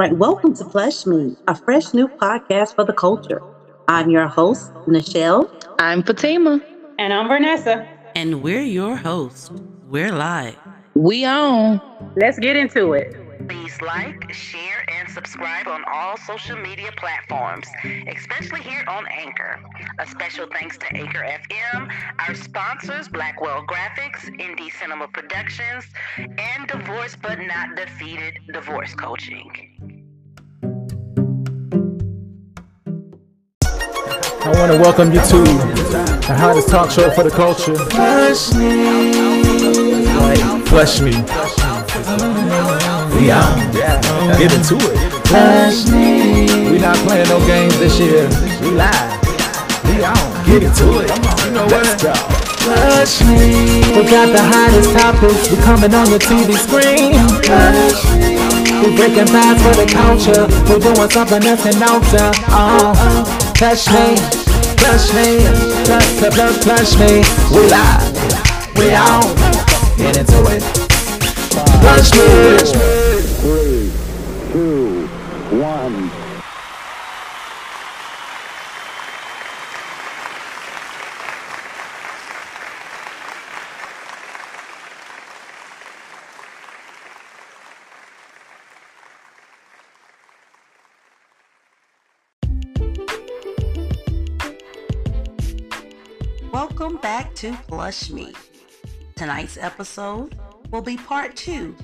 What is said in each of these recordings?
right, welcome to Plush Mei, a fresh new podcast for the culture. I'm your host, Nichelle. I'm Fatima. And I'm Vanessa. And we're your hosts. We're live. We on. Let's get into it. Please like, share, and subscribe on all social media platforms, especially here on Anchor. A special thanks to Anchor FM, our sponsors, Blackwell Graphics, Indie Cinema Productions, and Divorce But Not Defeated Divorce Coaching. I want to welcome you to the hottest talk show for the culture. Flesh me. Flesh me. We out. Get into it. Flesh me. We not playing no games this year. We live. We out. Get into it. You know what? Let's go. Me. We got the hottest topics. We coming on your TV screen. Flesh me. We breaking vibes for the culture. We're doing something that's an altar. Uh-uh. Oh, flesh me, flesh me, flesh, flesh, flesh me. We live, we out. Get into it. Flesh me. Three, to Plush Mei. Tonight's episode will be part two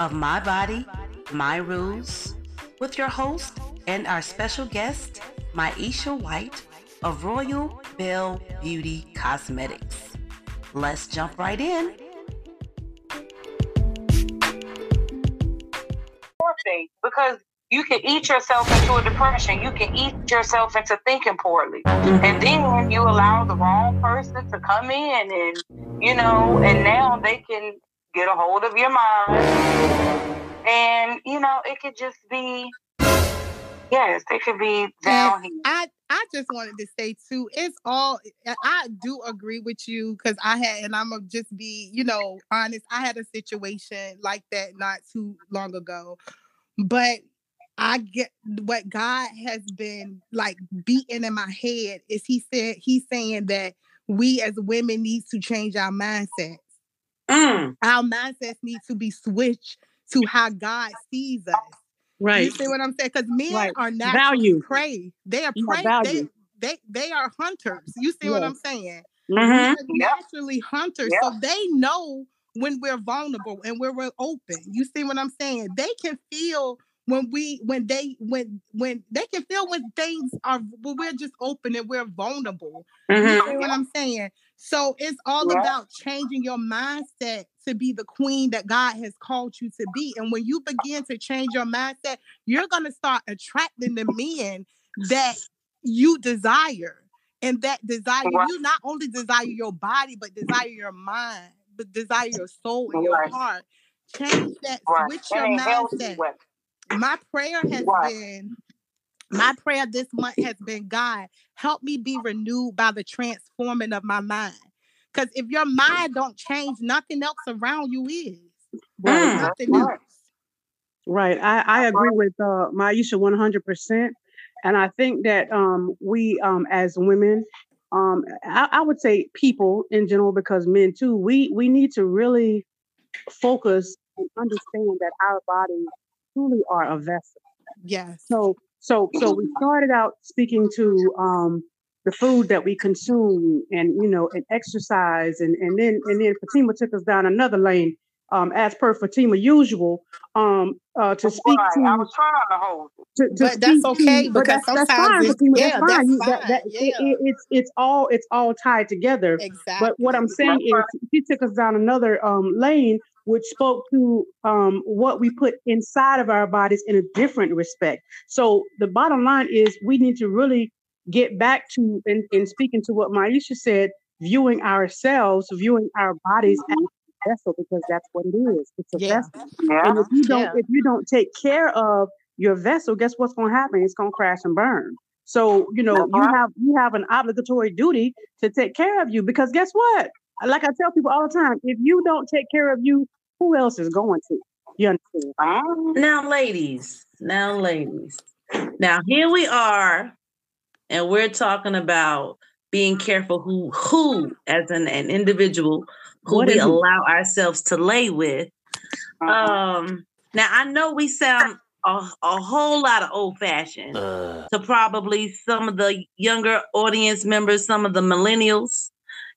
of My Body, My Rules with your host and our special guest, Miesha White of Royal Bell Beauty Cosmetics. Let's jump right in. Because you can eat yourself into a depression. You can eat yourself into thinking poorly. And then you allow the wrong person to come in and, you know, and now they can get a hold of your mind. And, you know, it could just be, yes, it could be downhill. I, I just wanted to say too, it's all I do agree with you because I had, and I'm gonna just be, you know, honest. I had a situation like that not too long ago, but I get what God has been like beating in my head is He said He's saying that we as women need to change our mindset. Mm. Our mindsets need to be switched to how God sees us. Right. You see what I'm saying? Because men Right. are naturally Value. prey. They are prey. They, they they are hunters. You see what I'm saying? Mhm. Yep. naturally hunters, so they know when we're vulnerable and when we're open. You see what I'm saying? They can feel when we when they when when they can feel when things are when we're just open and we're vulnerable. You Mhm. see what I'm saying? So it's all Yeah. about changing your mindset to be the queen that God has called you to be. And when you begin to change your mindset, you're going to start attracting the men that you desire. And that desire, Right. you not only desire your body, but desire your mind, but desire your soul and your heart. Change that, switch your mindset. My prayer has Right. been my prayer this month has been god help me be renewed by the transforming of my mind because if your mind don't change nothing else around you is Mm. nothing Right. else Right. I, I agree with uh, Miesha 100%. And I think that um, we, um, as women, um, I, I would say people in general, because men too, we, we need to really focus and understand that our bodies truly are a vessel. yes So, so, so we started out speaking to um, the food that we consume, and you know, and exercise, and and then and then Fatima took us down another lane, um, as per Fatima usual, um, uh, to speak Right. to I was trying to hold to, to But that's okay, to, because that's, that's fine, it- Fatima, yeah, that's fine. that's You- that, fine, that, yeah. it- it's it's all it's all tied together. exactly But what I'm saying is, she took us down another um, lane, which spoke to um, what we put inside of our bodies in a different respect. So the bottom line is, we need to really get back to, and, and speaking to what Miesha said, viewing ourselves, viewing our bodies as a vessel, because that's what it is. It's a Yeah. vessel. Yeah. And if you don't, Yeah. if you don't take care of your vessel, guess what's going to happen? It's going to crash and burn. So you know That's you have you have an obligatory duty to take care of you because guess what? Like I tell people all the time, if you don't take care of you, who else is going to? You understand? Now, ladies, now, ladies, now here we are, and we're talking about being careful who, who as an, an individual, who What we is it? allow ourselves to lay with. Uh-huh. Um, now I know we sound a, a whole lot of old fashioned to probably some of the younger audience members, some of the millennials.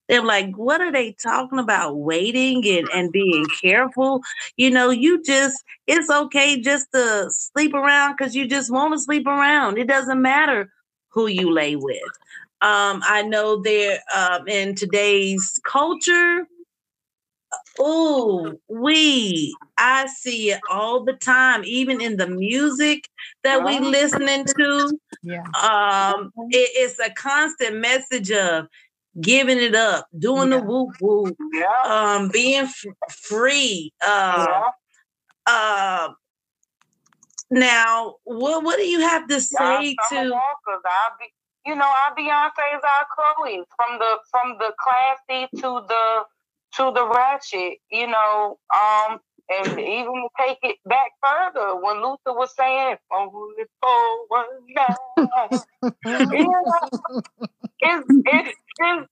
They're like, what are they talking about? Waiting and, and being careful. You know, you just, it's okay just to sleep around because you just want to sleep around. It doesn't matter who you lay with. Um, I know there um, in today's culture, Oh, we I see it all the time, even in the music that we listening to. Yeah. Um, it- it's a constant message of giving it up, doing the whoop whoop, Yeah. um, being f- free. Uh, Yeah. uh, now, what what do you have to say Summer to? Walkers. I'll be, you know, our Beyonce is our Chloe from the from the classy to the to the ratchet. You know, um, and even to take it back further, when Luther was saying "Only for one night," you know, it's it's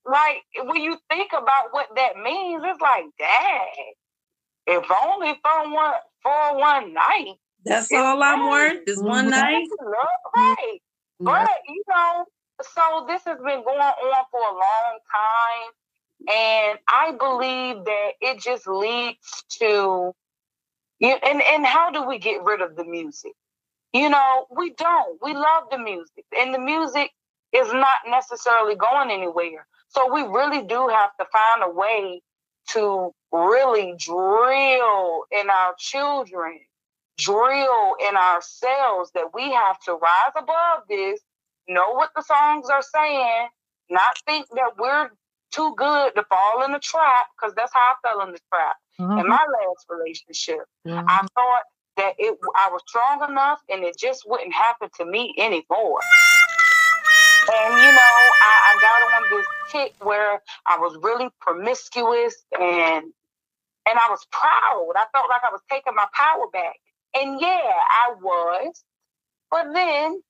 like when you think about what that means, it's like, dang, if only for one for one night. That's all I'm worth is one night. Right. But you know, so this has been going on for a long time. And I believe that it just leads to you and, and how do we get rid of the music? You know, we don't. We love the music. And the music is not necessarily going anywhere. So we really do have to find a way to really drill in our children, drill in ourselves that we have to rise above this, know what the songs are saying, not think that we're too good to fall in the trap, because that's how I fell in the trap. In mm-hmm. my last relationship, mm-hmm. I thought that it I was strong enough and it just wouldn't happen to me anymore. Kick where I was really promiscuous and and I was proud. I felt like I was taking my power back. And yeah, I was. But then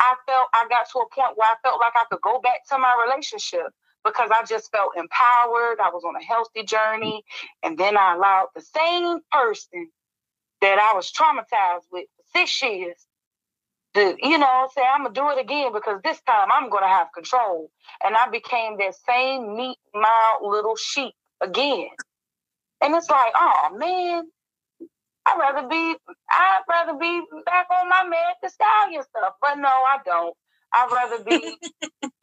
I felt I got to a point where I felt like I could go back to my relationship because I just felt empowered. I was on a healthy journey. And then I allowed the same person that I was traumatized with for six years to, you know, say, I'm going to do it again because this time I'm going to have control. And I became that same meek, mild little sheep again. And it's like, oh man, I'd rather be I'd rather be back on my Meg the Stallion stuff. But no, I don't. I'd rather be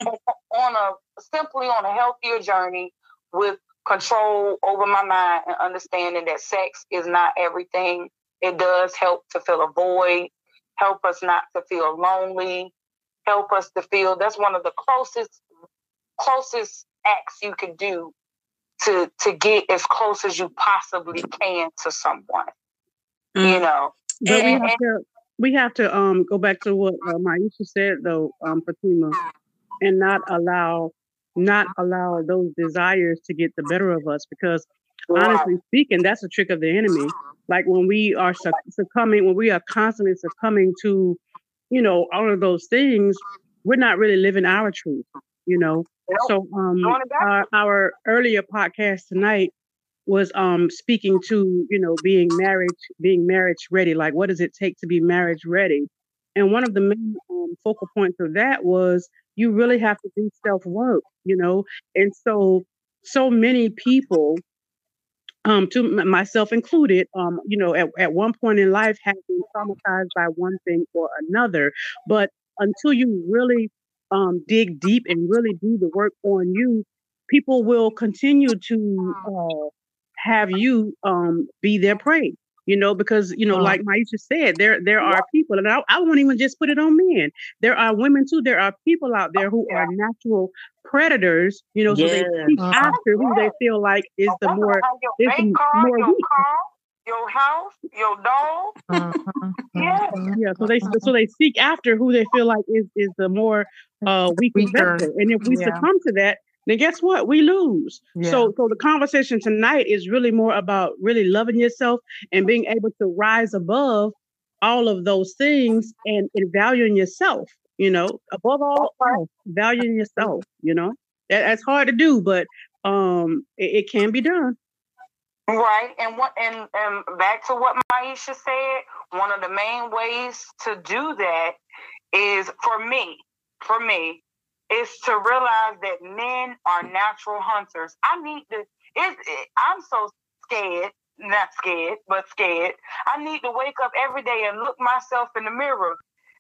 on a simply on a healthier journey with control over my mind and understanding that sex is not everything. It does help to fill a void, help us not to feel lonely, help us to feel that's one of the closest closest acts you can do to to get as close as you possibly can to someone. You know. But we have to we have to um go back to what uh, Miesha said though, um, Fatima, and not allow not allow those desires to get the better of us because honestly speaking, that's a trick of the enemy. Like when we are succumbing, when we are constantly succumbing to, you know, all of those things, we're not really living our truth, you know. So um our, our earlier podcast tonight was um speaking to you know being marriage being marriage ready like what does it take to be marriage ready? And one of the main um, focal points of that was you really have to do self work you know? And so so many people um to myself included um you know at, at one point in life have been traumatized by one thing or another but until you really um dig deep and really do the work on you people will continue to uh have you um be their prey you know because you know uh-huh. like Maisha said there there are people and I, I won't even just put it on men there are women too there are people out oh, there who are natural predators you know so they Yeah. seek Mhm. Uh-huh. after who they feel like is the more uh, is the bank more weak your house, your dog. Uh-huh. Yeah. yeah so they so they seek after who they feel like is is the more uh weaker Weaker. vessel and if we Yeah. succumb to that then guess what? We lose. Yeah. So so the conversation tonight is really more about really loving yourself and being able to rise above all of those things and, and valuing yourself, you know, above all else, valuing yourself, you know. That, that's hard to do, but um it, it can be done. Right, and what and and back to what Miesha said, one of the main ways to do that is for me, for me, is to realize that men are natural hunters. I need to. It's, it, I'm so scared, not scared, but scared. I need to wake up every day and look myself in the mirror.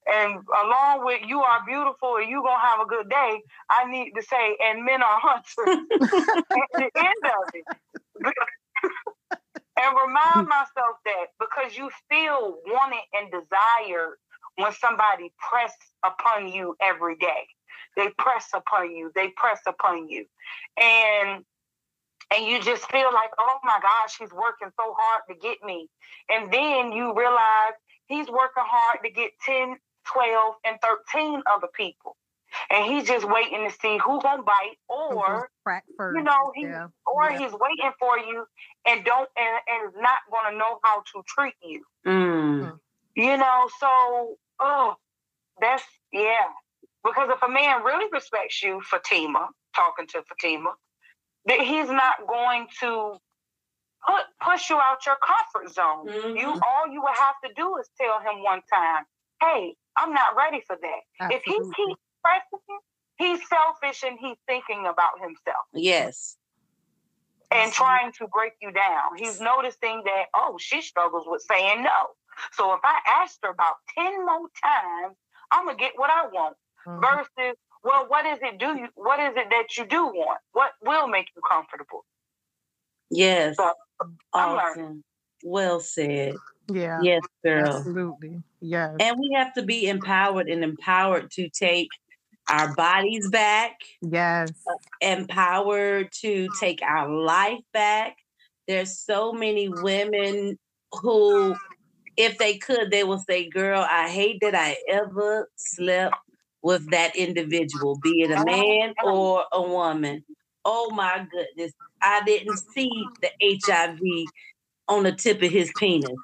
And along with you are beautiful and you gonna have a good day, I need to say, and men are hunters at the end of it. and remind myself that because you feel wanted and desired when somebody press upon you every day. They press upon you. They press upon you. And and you just feel like, oh my gosh, he's working so hard to get me. And then you realize he's working hard to get 10, 12, and 13 other people. And he's just waiting to see who gonna bite or crack first. you know, he yeah. or Yeah. he's waiting for you and don't and, and is not gonna know how to treat you. Mm. You know, so oh that's yeah. Because if a man really respects you, Fatima, talking to Fatima, that he's not going to put push you out your comfort zone. You Mhm. all you would have to do is tell him one time, hey, I'm not ready for that. If he keeps pressing, he's selfish and he's thinking about himself Yes. and trying to break you down. He's noticing that, oh, she struggles with saying no. So if I asked her about 10 more times, I'm gonna get what I want. Mhm. Versus, well, what is it do you what is it that you do want? What will make you comfortable? Yes. So Awesome. Well said. Yeah. Yes, girl. Absolutely. Yes. And we have to be empowered and empowered to take our bodies back, Yes. empowered to take our life back. There's so many women who, if they could, they will say, Girl, I hate that I ever slept with that individual, be it a man or a woman. Oh my goodness. I didn't see the HIV on the tip of his penis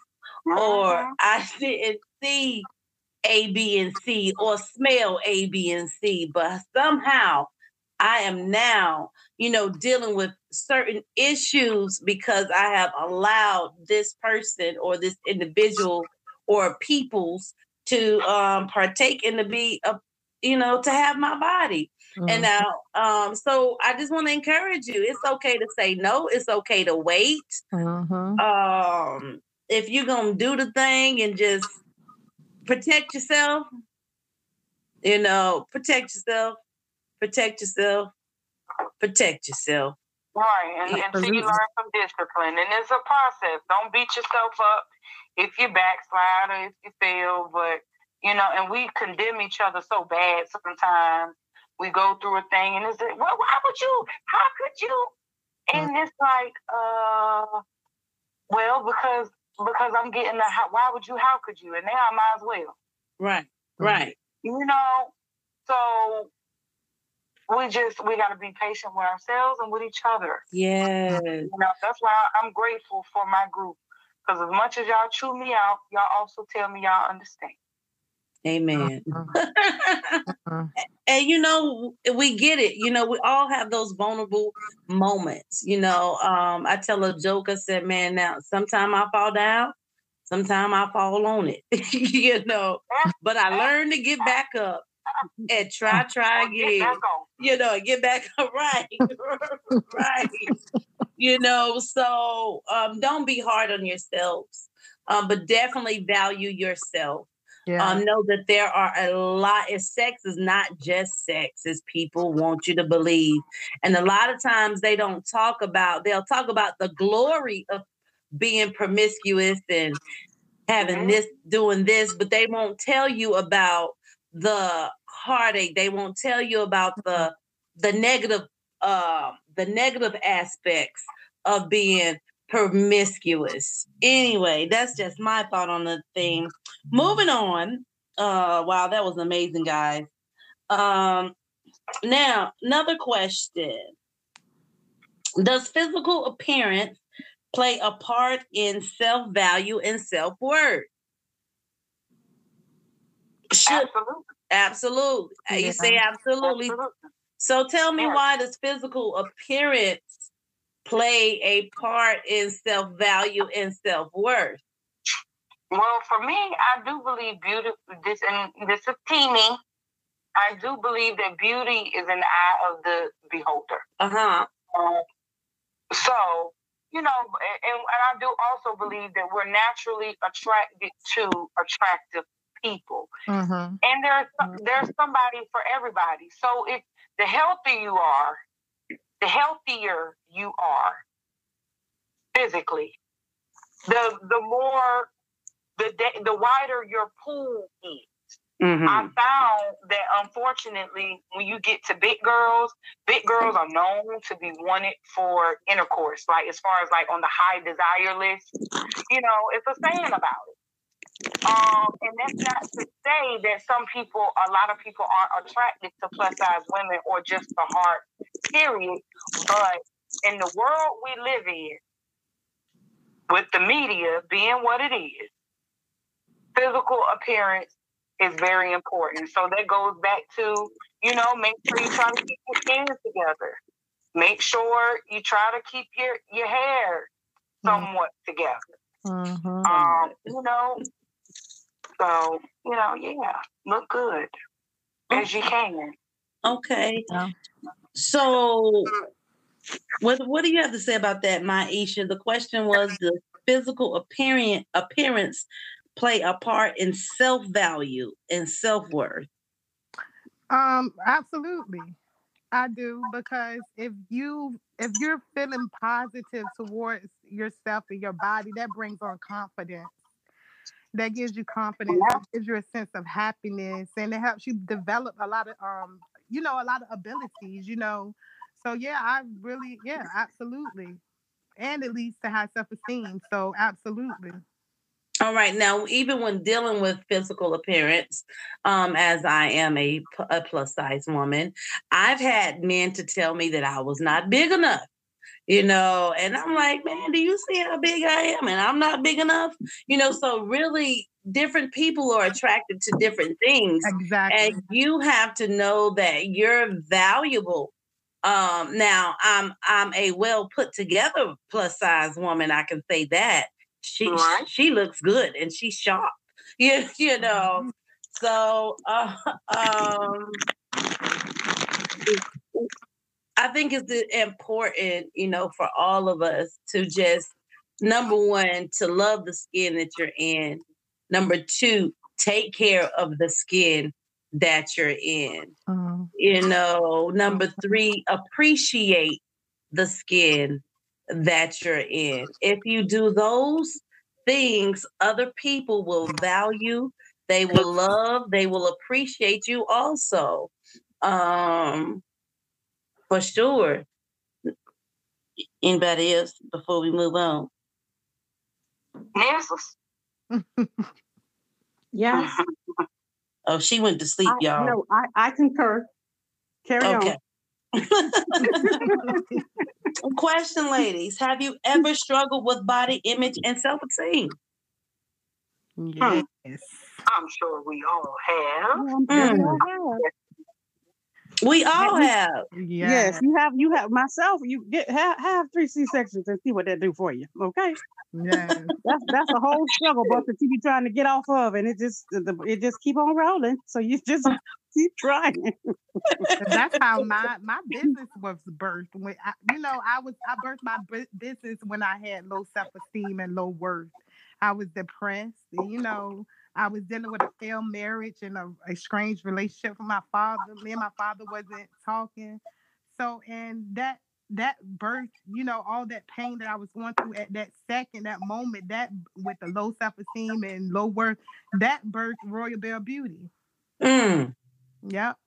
or Mhm. I didn't see A, B, and C or smell A, B, and C, but somehow I am now, you know, dealing with certain issues because I have allowed this person or this individual or peoples to um, partake and to be a, you know, to have my body. And now, um, so I just want to encourage you. It's okay to say no. It's okay to wait Mhm. um if you're gonna do the thing and just protect yourself you know protect yourself protect yourself protect yourself Right, and, and so you learn some discipline, and it's a process. Don't beat yourself up if you backslide or if you fail. But you know, and we condemn each other so bad sometimes. We go through a thing, and it's like, well, why would you? How could you? And it's like, uh, well, because because I'm getting the how, why would you? How could you? And now I might as well. right right You know, so we just we got to be patient with ourselves and with each other. yes You know, that's why I'm grateful for my group. Because as much as y'all chew me out, y'all also tell me y'all understand. Amen Mhm. and you know we get it you know we all have those vulnerable moments you know um i tell a joke i said man now sometime i fall down sometime i fall on it you know but i learned to get back up and try try again you know, get back up right, right. You know, so um, don't be hard on yourselves, um, but definitely value yourself. Yeah. Um, know that there are a lot. Is sex is not just sex, as people want you to believe, and a lot of times they don't talk about. They'll talk about the glory of being promiscuous and having this, doing this, but they won't tell you about the heartache. They won't tell you about the the negative uh the negative aspects of being promiscuous. Anyway, that's just my thought on the thing. Moving on. Uh wow, that was amazing, guys. Um Now, another question. Does physical appearance play a part in self-value and self-worth? Should, absolutely. Absolutely. Yeah. You say absolutely. absolutely. So tell me why does physical appearance play a part in self-value and self-worth? Well, for me, I do believe beauty this and this is teaming. I do believe that beauty is in the eye of the beholder. Uh-huh. Um, so, you know, and, and I do also believe that we're naturally attracted to attractive people. Mm-hmm. And there's there's somebody for everybody. So if the healthier you are, the healthier you are physically, the the more the the wider your pool is. Mm-hmm. I found that unfortunately, when you get to big girls, big girls are known to be wanted for intercourse. Like as far as like on the high desire list, you know, it's a saying about it. Um, and that's not to say that some people, a lot of people aren't attracted to plus size women or just the heart, period. But in the world we live in, with the media being what it is, physical appearance is very important. So that goes back to, you know, make sure you try to keep your skin together. Make sure you try to keep your, your hair somewhat mm-hmm. together. Mm-hmm. Um, you know, so, you know, yeah, look good as you can. Okay. Yeah. So what what do you have to say about that, Miesha? The question was the physical appearance appearance play a part in self-value and self-worth? Um, absolutely. I do because if you if you're feeling positive towards yourself and your body, that brings on confidence that gives you confidence, gives you a sense of happiness, and it helps you develop a lot of um, you know, a lot of abilities, you know. So yeah, I really, yeah, absolutely. And it leads to high self-esteem. So absolutely. All right. Now, even when dealing with physical appearance, um, as I am a, a plus size woman, I've had men to tell me that I was not big enough you know and i'm like man do you see how big i am? And i'm not big enough? You know so really different people are attracted to different things exactly. and you have to know that you're valuable. Um now i'm i'm a well put together plus size woman i can say that she right. she looks good and she's sharp you, you know mm-hmm. so uh, um I think it's important, you know, for all of us to just number one, to love the skin that you're in. Number two, take care of the skin that you're in. Mm-hmm. You know, number three, appreciate the skin that you're in. If you do those things, other people will value, they will love, they will appreciate you also. Um, for sure. Anybody else before we move on? Yes. yes. Oh, she went to sleep, I, y'all. No, I, I concur. Carry okay. on. Question, ladies. Have you ever struggled with body image and self esteem? Yes. I'm sure we all have. Mm. We all have. Yes. yes, you have. You have myself. You get have, have three C sections and see what that do for you. Okay. Yeah, that's that's a whole struggle bus that you be trying to get off of, and it just it just keep on rolling. So you just keep trying. that's how my my business was birthed. When I, you know, I was I birthed my business when I had low self esteem and low worth. I was depressed. You know, I was dealing with a failed marriage and a, a strange relationship with my father. Me and my father wasn't talking. So, and that that birth, you know, all that pain that I was going through at that second, that moment, that with the low self esteem and low worth, that birth Royal Bell Beauty. Mm. Yep.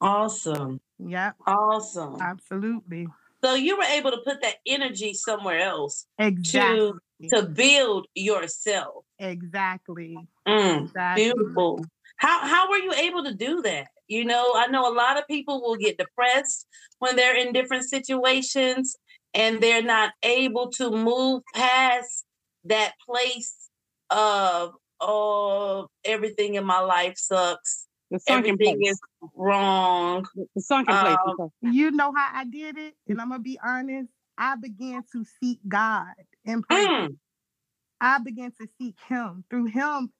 Awesome. Yep. Awesome. Absolutely. So you were able to put that energy somewhere else. Exactly. To, to build yourself. Exactly. Mm, exactly. Beautiful. How how were you able to do that? You know, I know a lot of people will get depressed when they're in different situations and they're not able to move past that place of oh everything in my life sucks The sunken everything place. is wrong the sunken place um, you know how i did it and i'm gonna be honest i began to seek god and pray mm. I began to seek him through him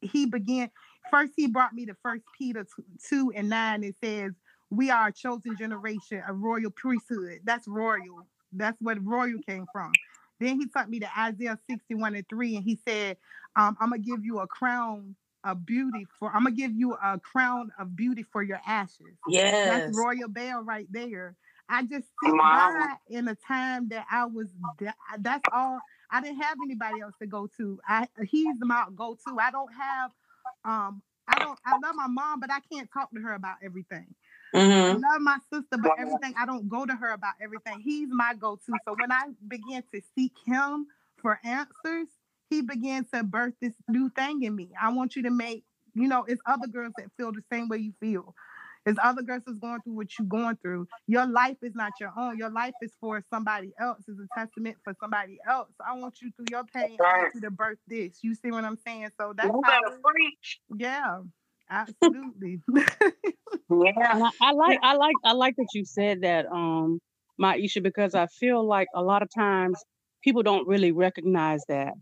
he began first he brought me to first peter 2 and 9 it says we are a chosen generation a royal priesthood that's royal that's what royal came from then he took me to Isaiah 61 and 3, and he said, um, I'm gonna give you a crown of beauty for I'm gonna give you a crown of beauty for your ashes. Yes. That's Royal Bail right there. I just see wow. God in a time that I was that's all I didn't have anybody else to go to. I he's my go-to. I don't have um I don't I love my mom, but I can't talk to her about everything. Mm-hmm. I love my sister, but everything I don't go to her about everything. He's my go-to. So when I began to seek him for answers, he began to birth this new thing in me. I want you to make, you know, it's other girls that feel the same way you feel. It's other girls that's going through what you're going through. Your life is not your own. Your life is for somebody else. It's a testament for somebody else. I want you through your pain. I want you to birth this. You see what I'm saying? So that's you how, preach. Yeah. Absolutely. yeah. I, I, like I like I like that you said that, um, Miesha, because I feel like a lot of times people don't really recognize that.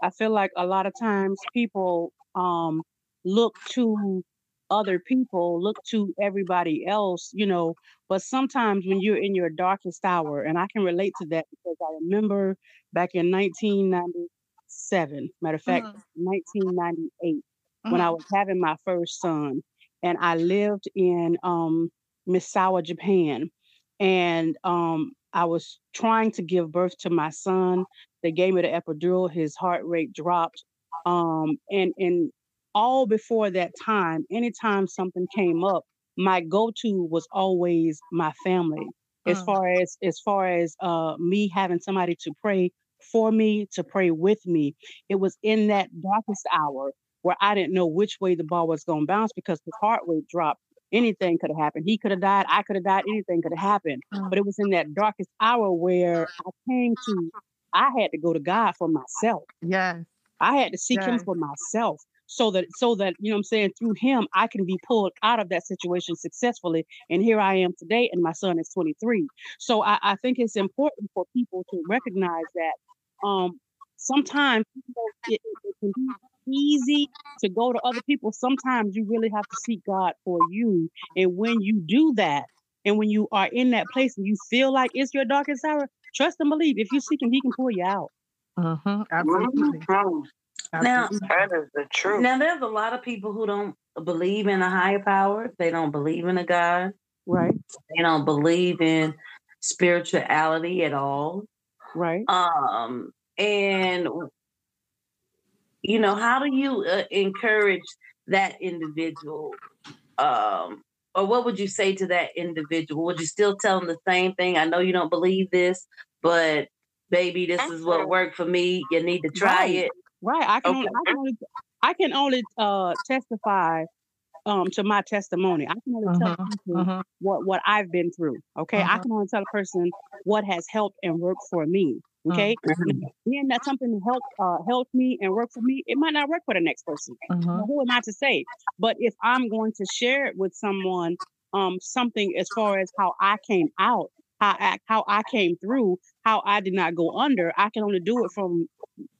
I feel like a lot of times people um look to other people, look to everybody else, you know, but sometimes when you're in your darkest hour, and I can relate to that because I remember back in 1997, matter of fact, mm-hmm. 1998 mm-hmm. when I mm-hmm. was having my first son, and I lived in um, Misawa, Japan, and um, I was trying to give birth to my son. They gave me the epidural. His heart rate dropped, um, and and all before that time, anytime something came up, my go-to was always my family. As mm. far as as far as uh, me having somebody to pray for me, to pray with me, it was in that darkest hour where I didn't know which way the ball was going to bounce because his heart rate dropped. Anything could have happened. He could have died. I could have died. Anything could have happened. Mm. But it was in that darkest hour where I came to, I had to go to God for myself. Yes. I had to seek yes. Him for myself so that so that you know I'm saying through him I can be pulled out of that situation successfully and here I am today and my son is 23 so I, I think it's important for people to recognize that um sometimes you it, it, can be easy to go to other people. Sometimes you really have to seek God for you. And when you do that, and when you are in that place and you feel like it's your darkest hour, trust and believe. If you seek Him, He can pull you out. Mm-hmm. Absolutely. Now, that is the truth. Now, there's a lot of people who don't believe in a higher power. They don't believe in a God. Right. They don't believe in spirituality at all. Right. Um, and you know how do you uh, encourage that individual um or what would you say to that individual would you still tell them the same thing i know you don't believe this but baby this is what worked for me you need to try right. it right i can, okay. only, I can only i can only uh testify um to my testimony. I can only uh-huh, tell people uh-huh. what what I've been through. Okay, uh-huh. I can only tell a person what has helped and worked for me. Okay, being that something helped uh, helped me and worked for me, it might not work for the next person. Who am I to say? But if I'm going to share it with someone, um, something as far as how I came out, how I, how I came through, how I did not go under, I can only do it from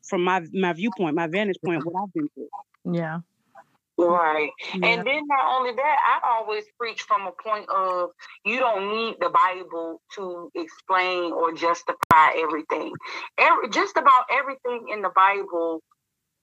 from my my viewpoint, my vantage point, what I've been through. Yeah. Right. Yeah. And then not only that, I always preach from a point of you don't need the Bible to explain or justify everything. Every, just about everything in the Bible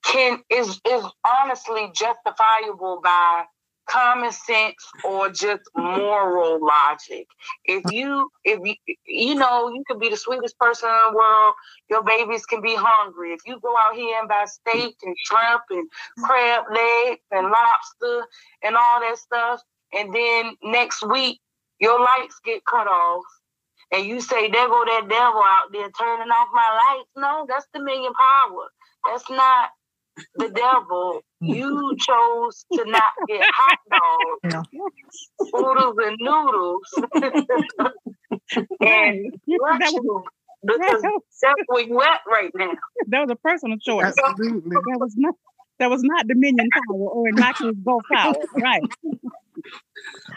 can is is honestly justifiable by common sense or just moral logic. If you if you you know you could be the sweetest person in the world, your babies can be hungry. If you go out here and buy steak and shrimp and crab legs and lobster and all that stuff, and then next week your lights get cut off. And you say, there go that devil out there turning off my lights. No, that's the million power. That's not the devil, you chose to not get hot dogs, yeah. oodles and noodles, and you because that's where you at right now. That was a personal choice. Absolutely. That was not that was not Dominion Power or in my case Gulf Power. Right.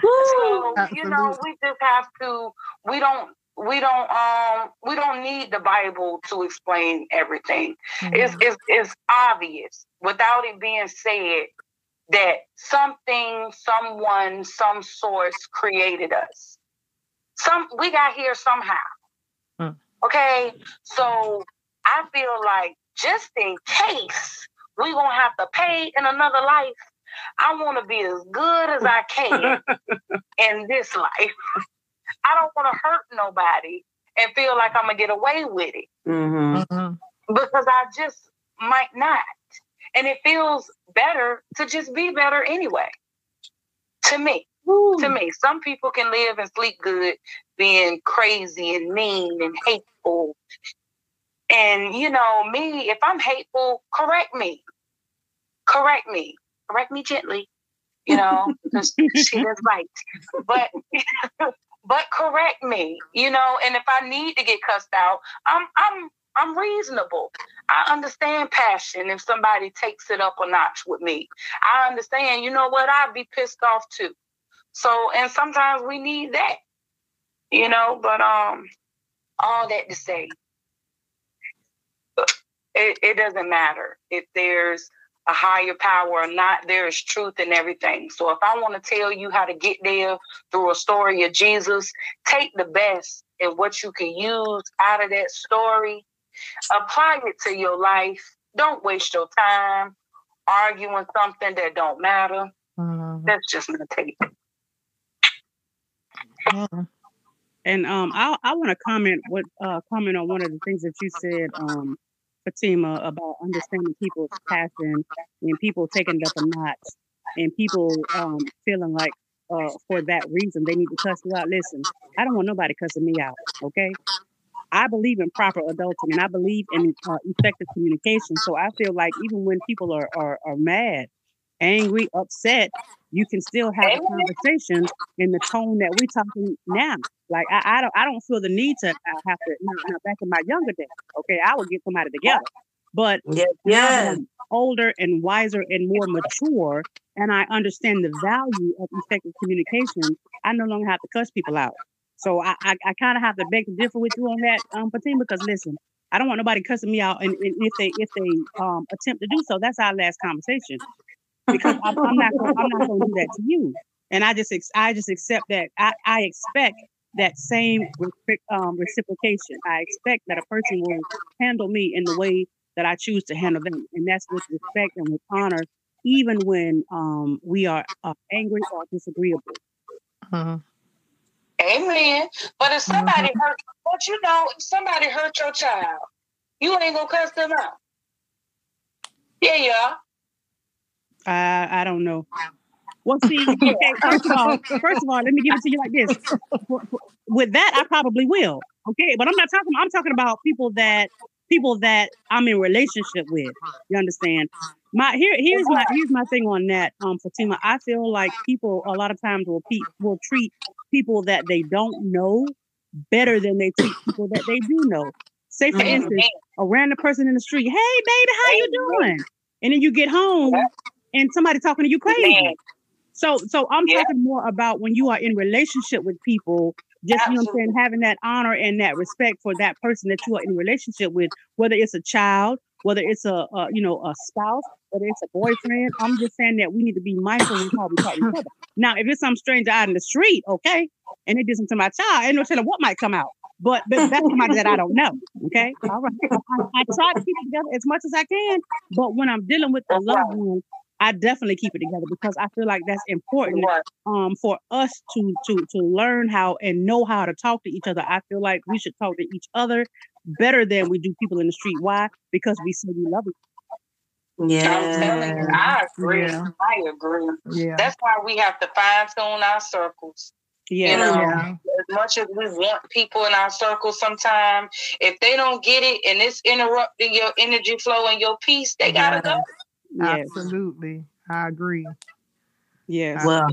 so Absolutely. you know, we just have to we don't we don't um we don't need the Bible to explain everything. Mm-hmm. It's, it's it's obvious without it being said that something, someone, some source created us. Some we got here somehow. Mm. Okay, so I feel like just in case we gonna have to pay in another life, I want to be as good as I can in this life. I don't want to hurt nobody and feel like I'm gonna get away with it mm-hmm. mm-hmm. because I just might not. And it feels better to just be better anyway. To me, Ooh. to me, some people can live and sleep good being crazy and mean and hateful. And you know, me, if I'm hateful, correct me. Correct me. Correct me gently. You know, because she is right. But but correct me, you know, and if I need to get cussed out, I'm I'm I'm reasonable. I understand passion if somebody takes it up a notch with me. I understand, you know what, I'd be pissed off too. So and sometimes we need that. You know, but um all that to say it, it doesn't matter if there's a higher power or not, there is truth in everything. So if I want to tell you how to get there through a story of Jesus, take the best and what you can use out of that story, apply it to your life. Don't waste your time arguing something that don't matter. Mm-hmm. That's just my take. And um, I I want to comment what uh comment on one of the things that you said um Fatima about understanding people's passion and people taking it up a notch and people um, feeling like uh, for that reason they need to cuss you out. Listen, I don't want nobody cussing me out. Okay. I believe in proper adulting and I believe in uh, effective communication. So I feel like even when people are, are, are mad, angry, upset, you can still have a conversation in the tone that we're talking now. Like I, I don't I don't feel the need to have to you know, back in my younger days. Okay, I would get somebody together. But yes, yes. older and wiser and more mature, and I understand the value of effective communication, I no longer have to cuss people out. So I I, I kind of have to beg to differ with you on that, um, Fatima, because listen, I don't want nobody cussing me out, and, and if they if they um attempt to do so, that's our last conversation because I'm, I'm not gonna, I'm not going to do that to you. And I just I just accept that I, I expect that same um, reciprocation. I expect that a person will handle me in the way that I choose to handle them, and that's with respect and with honor, even when um, we are uh, angry or disagreeable. Uh-huh. Amen. But if somebody uh-huh. hurt, but you know, if somebody hurt your child, you ain't gonna cuss them out. Yeah, yeah. I I don't know. Well, see, okay, first of all, first of all, let me give it to you like this. With that, I probably will. Okay, but I'm not talking. I'm talking about people that people that I'm in relationship with. You understand? My here here's my here's my thing on that, um, Fatima. I feel like people a lot of times will pe- will treat people that they don't know better than they treat people that they do know. Say for instance, a random person in the street, hey baby, how you doing? And then you get home and somebody talking to you crazy. So so I'm yeah. talking more about when you are in relationship with people, just Absolutely. you know what I'm saying, having that honor and that respect for that person that you are in relationship with, whether it's a child, whether it's a, a you know a spouse, whether it's a boyfriend. I'm just saying that we need to be mindful in how we talk to each other. Now, if it's some stranger out in the street, okay, and they did something to my child, ain't no telling what might come out. But, but that's somebody that I don't know. Okay. All right. I, I, try to keep it together as much as I can. But when I'm dealing with a loved one I definitely keep it together because I feel like that's important um, for us to to to learn how and know how to talk to each other. I feel like we should talk to each other better than we do people in the street. Why? Because we say we love each other. Yeah, I agree. Yeah. I agree. Yeah. That's why we have to fine tune our circles. Yeah. You know, yeah. as much as we want people in our circle sometimes, if they don't get it and it's interrupting your energy flow and your peace, they gotta go. Yes. Absolutely. I agree. Yes. Well,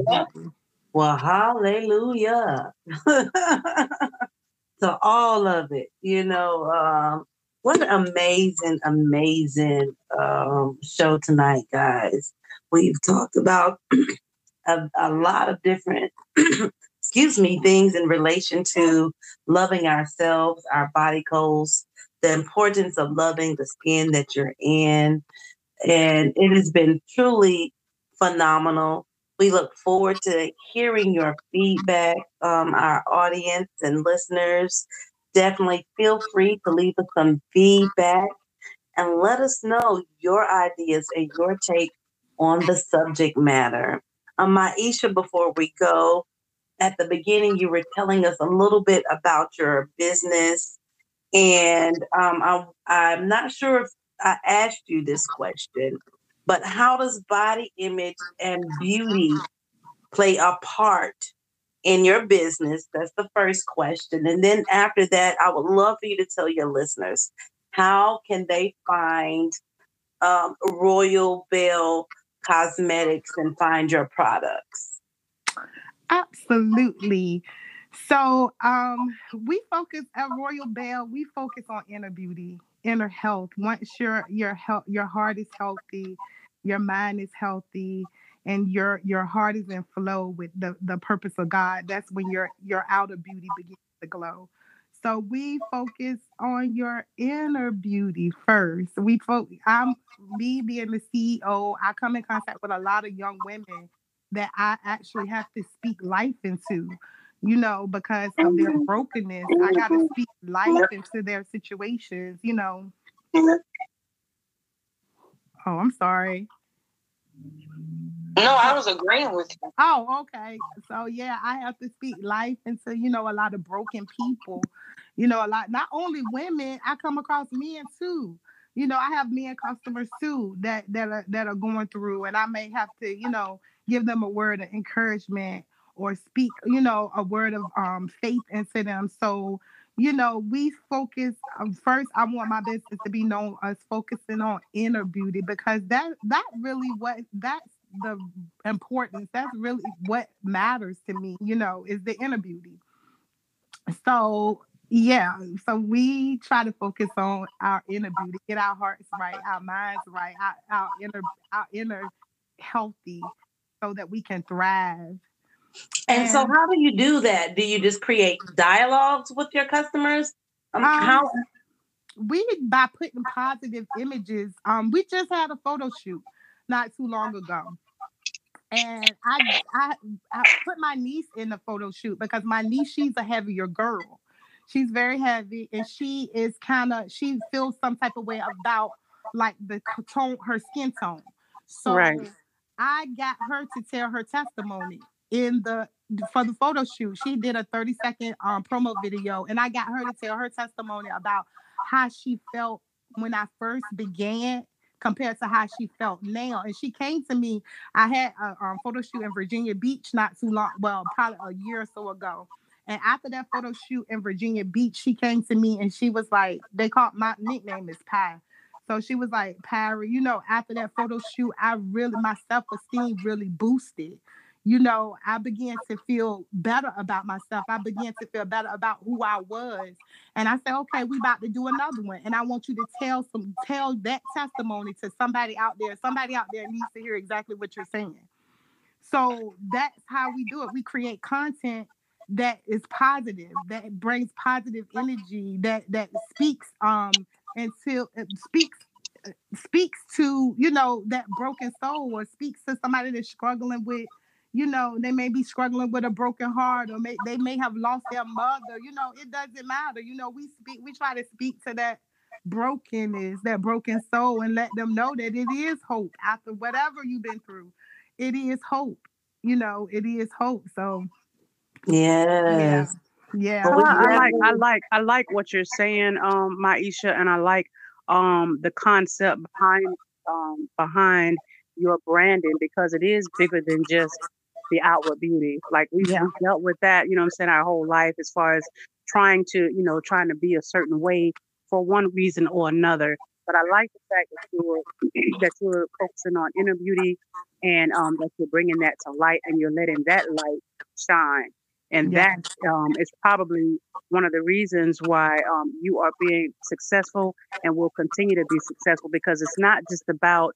well, hallelujah to all of it. You know, um, what an amazing, amazing um, show tonight, guys. We've talked about a, a lot of different, excuse me, things in relation to loving ourselves, our body goals, the importance of loving the skin that you're in. And it has been truly phenomenal. We look forward to hearing your feedback, um, our audience and listeners. Definitely feel free to leave us some feedback and let us know your ideas and your take on the subject matter. Um, Miesha, before we go, at the beginning, you were telling us a little bit about your business. And um, I'm, I'm not sure if I asked you this question, but how does body image and beauty play a part in your business? That's the first question. And then after that, I would love for you to tell your listeners how can they find um, Royal Belle Cosmetics and find your products? Absolutely. So um, we focus at Royal Belle. We focus on inner beauty, inner health. Once your your health, your heart is healthy, your mind is healthy, and your your heart is in flow with the the purpose of God. That's when your your outer beauty begins to glow. So we focus on your inner beauty first. We focus. I'm me being the CEO. I come in contact with a lot of young women that I actually have to speak life into. You know, because of their mm-hmm. brokenness, I got to mm-hmm. speak life into their situations. You know. Mm-hmm. Oh, I'm sorry. No, I was agreeing with you. Oh, okay. So yeah, I have to speak life into, you know, a lot of broken people. You know, a lot not only women, I come across men too. You know, I have men customers too that that are that are going through and I may have to, you know, give them a word of encouragement or speak, you know, a word of um faith into them. So you know, we focus um, first. I want my business to be known as focusing on inner beauty because that that really what that's the importance. That's really what matters to me. You know, is the inner beauty. So yeah, so we try to focus on our inner beauty, get our hearts right, our minds right, our, our inner our inner healthy, so that we can thrive. And, so, how do you do that? Do you just create dialogues with your customers? Um, how? we by putting positive images. Um, we just had a photo shoot not too long ago, and I I I put my niece in the photo shoot because my niece she's a heavier girl. She's very heavy, and she is kind of she feels some type of way about like the tone, her skin tone. So Right. I got her to tell her testimony in the for the photo shoot. She did a 30 second um, promo video, and I got her to tell her testimony about how she felt when I first began compared to how she felt now. And she came to me. I had a um, photo shoot in Virginia Beach not too long, well, probably a year or so ago. And after that photo shoot in Virginia Beach, she came to me and she was like, they called my nickname is Pie. So she was like, Parry, you know, after that photo shoot, I really, my self esteem really boosted. You know, I began to feel better about myself. I began to feel better about who I was. And I said, okay, we about to do another one. And I want you to tell some, tell that testimony to somebody out there. Somebody out there needs to hear exactly what you're saying. So that's how we do it. We create content that is positive, that brings positive energy, that that speaks um until it speaks uh, speaks to you know that broken soul or speaks to somebody that's struggling with you know they may be struggling with a broken heart or may, they may have lost their mother you know it doesn't matter you know we speak we try to speak to that brokenness that broken soul and let them know that it is hope after whatever you've been through it is hope you know it is hope so Yes. yeah Well, I, I like I like I like what you're saying, um, Miesha, and I like um the concept behind um behind your branding because it is bigger than just the outward beauty. Like we've, we've dealt with that, you know what I'm saying, our whole life as far as trying to, you know, trying to be a certain way for one reason or another. But I like the fact that you're that you're focusing on inner beauty and um, that you're bringing that to light and you're letting that light shine. And Yeah. that um, is probably one of the reasons why um, you are being successful and will continue to be successful because it's not just about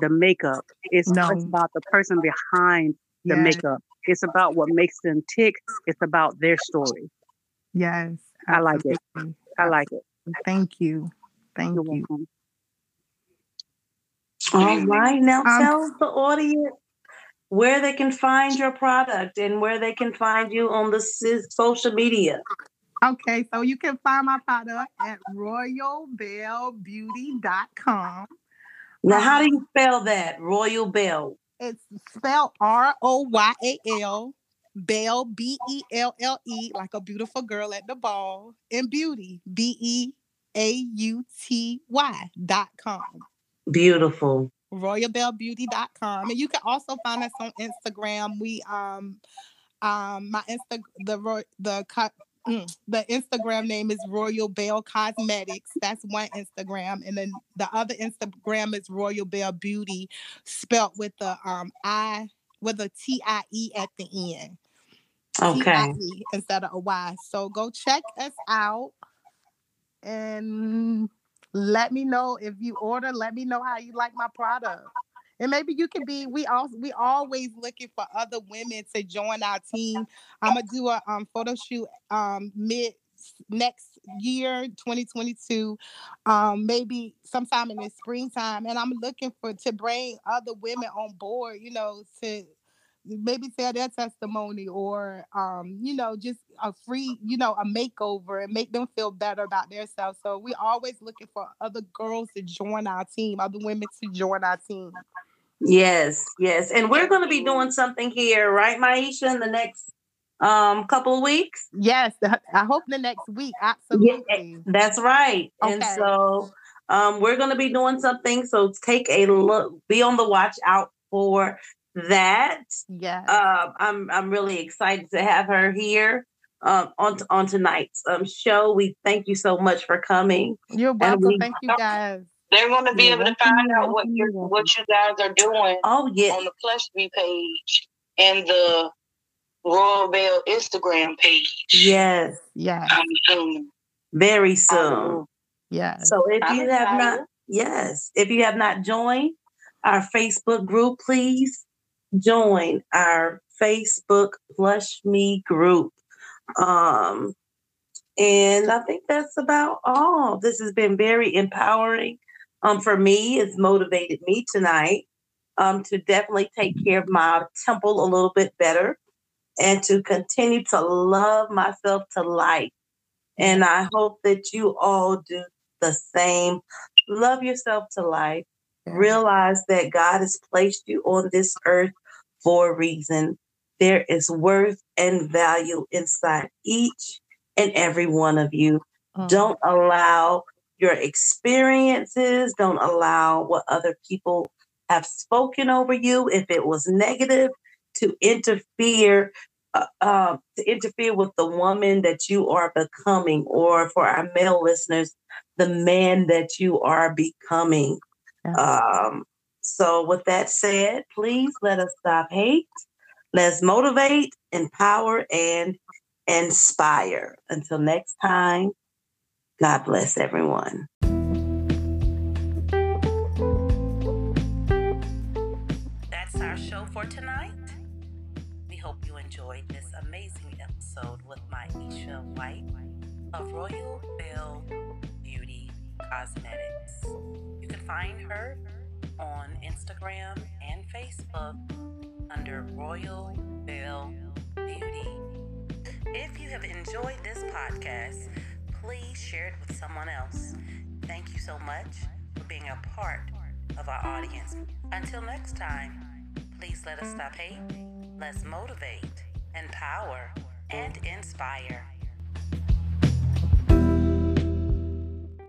the makeup. It's, No. it's about the person behind the Yes. makeup. It's about what makes them tick. It's about their story. Yes. I like it. I like it. Thank you. Thank You're you. welcome. All right, now Um, tell the audience where they can find your product and where they can find you on the social media. Okay, so you can find my product at royalbellebeauty.com. Now, how do you spell that? Royal Belle. It's spelled R O Y A L, Bell, B E L L E, like a beautiful girl at the ball, and beauty, B E A U T Y dot com. Beautiful. royalbellebeauty.com and you can also find us on instagram we um um my insta the Roy- the mm, the instagram name is royal belle cosmetics. That's one instagram and then the other instagram is royal belle beauty spelt with the um i with a t-i-e at the end. Okay. T-I-E instead of a y. So go check us out and let me know if you order. Let me know how you like my product and maybe you can be we all we always looking for other women to join our team. I'm gonna do a um photo shoot um mid next year 2022 um maybe sometime in the springtime. And i'm looking for to bring other women on board you know to maybe share their testimony or um you know just a free you know a makeover and make them feel better about themselves. So we always looking for other girls to join our team other women to join our team Yes, yes. And we're going to be doing something here, right, Miesha, in the next um couple of weeks? yes i hope the next week absolutely That's right. And so um, we're going to be doing something. So take a look, be on the watch out for that. yeah Um, I'm I'm really excited to have her here um, on on tonight's um, show. We thank you so much for coming. you're welcome we- thank you guys They're going to be You're able to find out what you what you guys are doing Oh yeah, on the Plush Mei page and the Royal Belle Instagram page. yes, yes I'm assuming. very soon. yes So if I'm you have not, yes, if you have not joined our Facebook group, please join our Facebook Plush Mei group. Um, and I think that's about all. This has been very empowering. Um, for me, it's motivated me tonight um, to definitely take care of my temple a little bit better and to continue to love myself to life. And I hope that you all do the same. Love yourself to life. Realize that God has placed you on this earth for a reason. There is worth and value inside each and every one of you. Mm. Don't allow your experiences, don't allow what other people have spoken over you, if it was negative, to interfere. Uh, uh, to interfere with the woman that you are becoming, or for our male listeners, the man that you are becoming. Yes. Um, so, with that said, please let us stop hate. Let's motivate, empower, and inspire. Until next time, God bless everyone. That's our show for tonight. We hope you enjoyed this amazing episode with my Isha White of Royal Belle Beauty Cosmetics. You can find her on Instagram and Facebook under Royal Belle Beauty. If you have enjoyed this podcast, please share it with someone else. Thank you so much for being a part of our audience. Until next time, please let us stop hate. Let's motivate, empower, and inspire.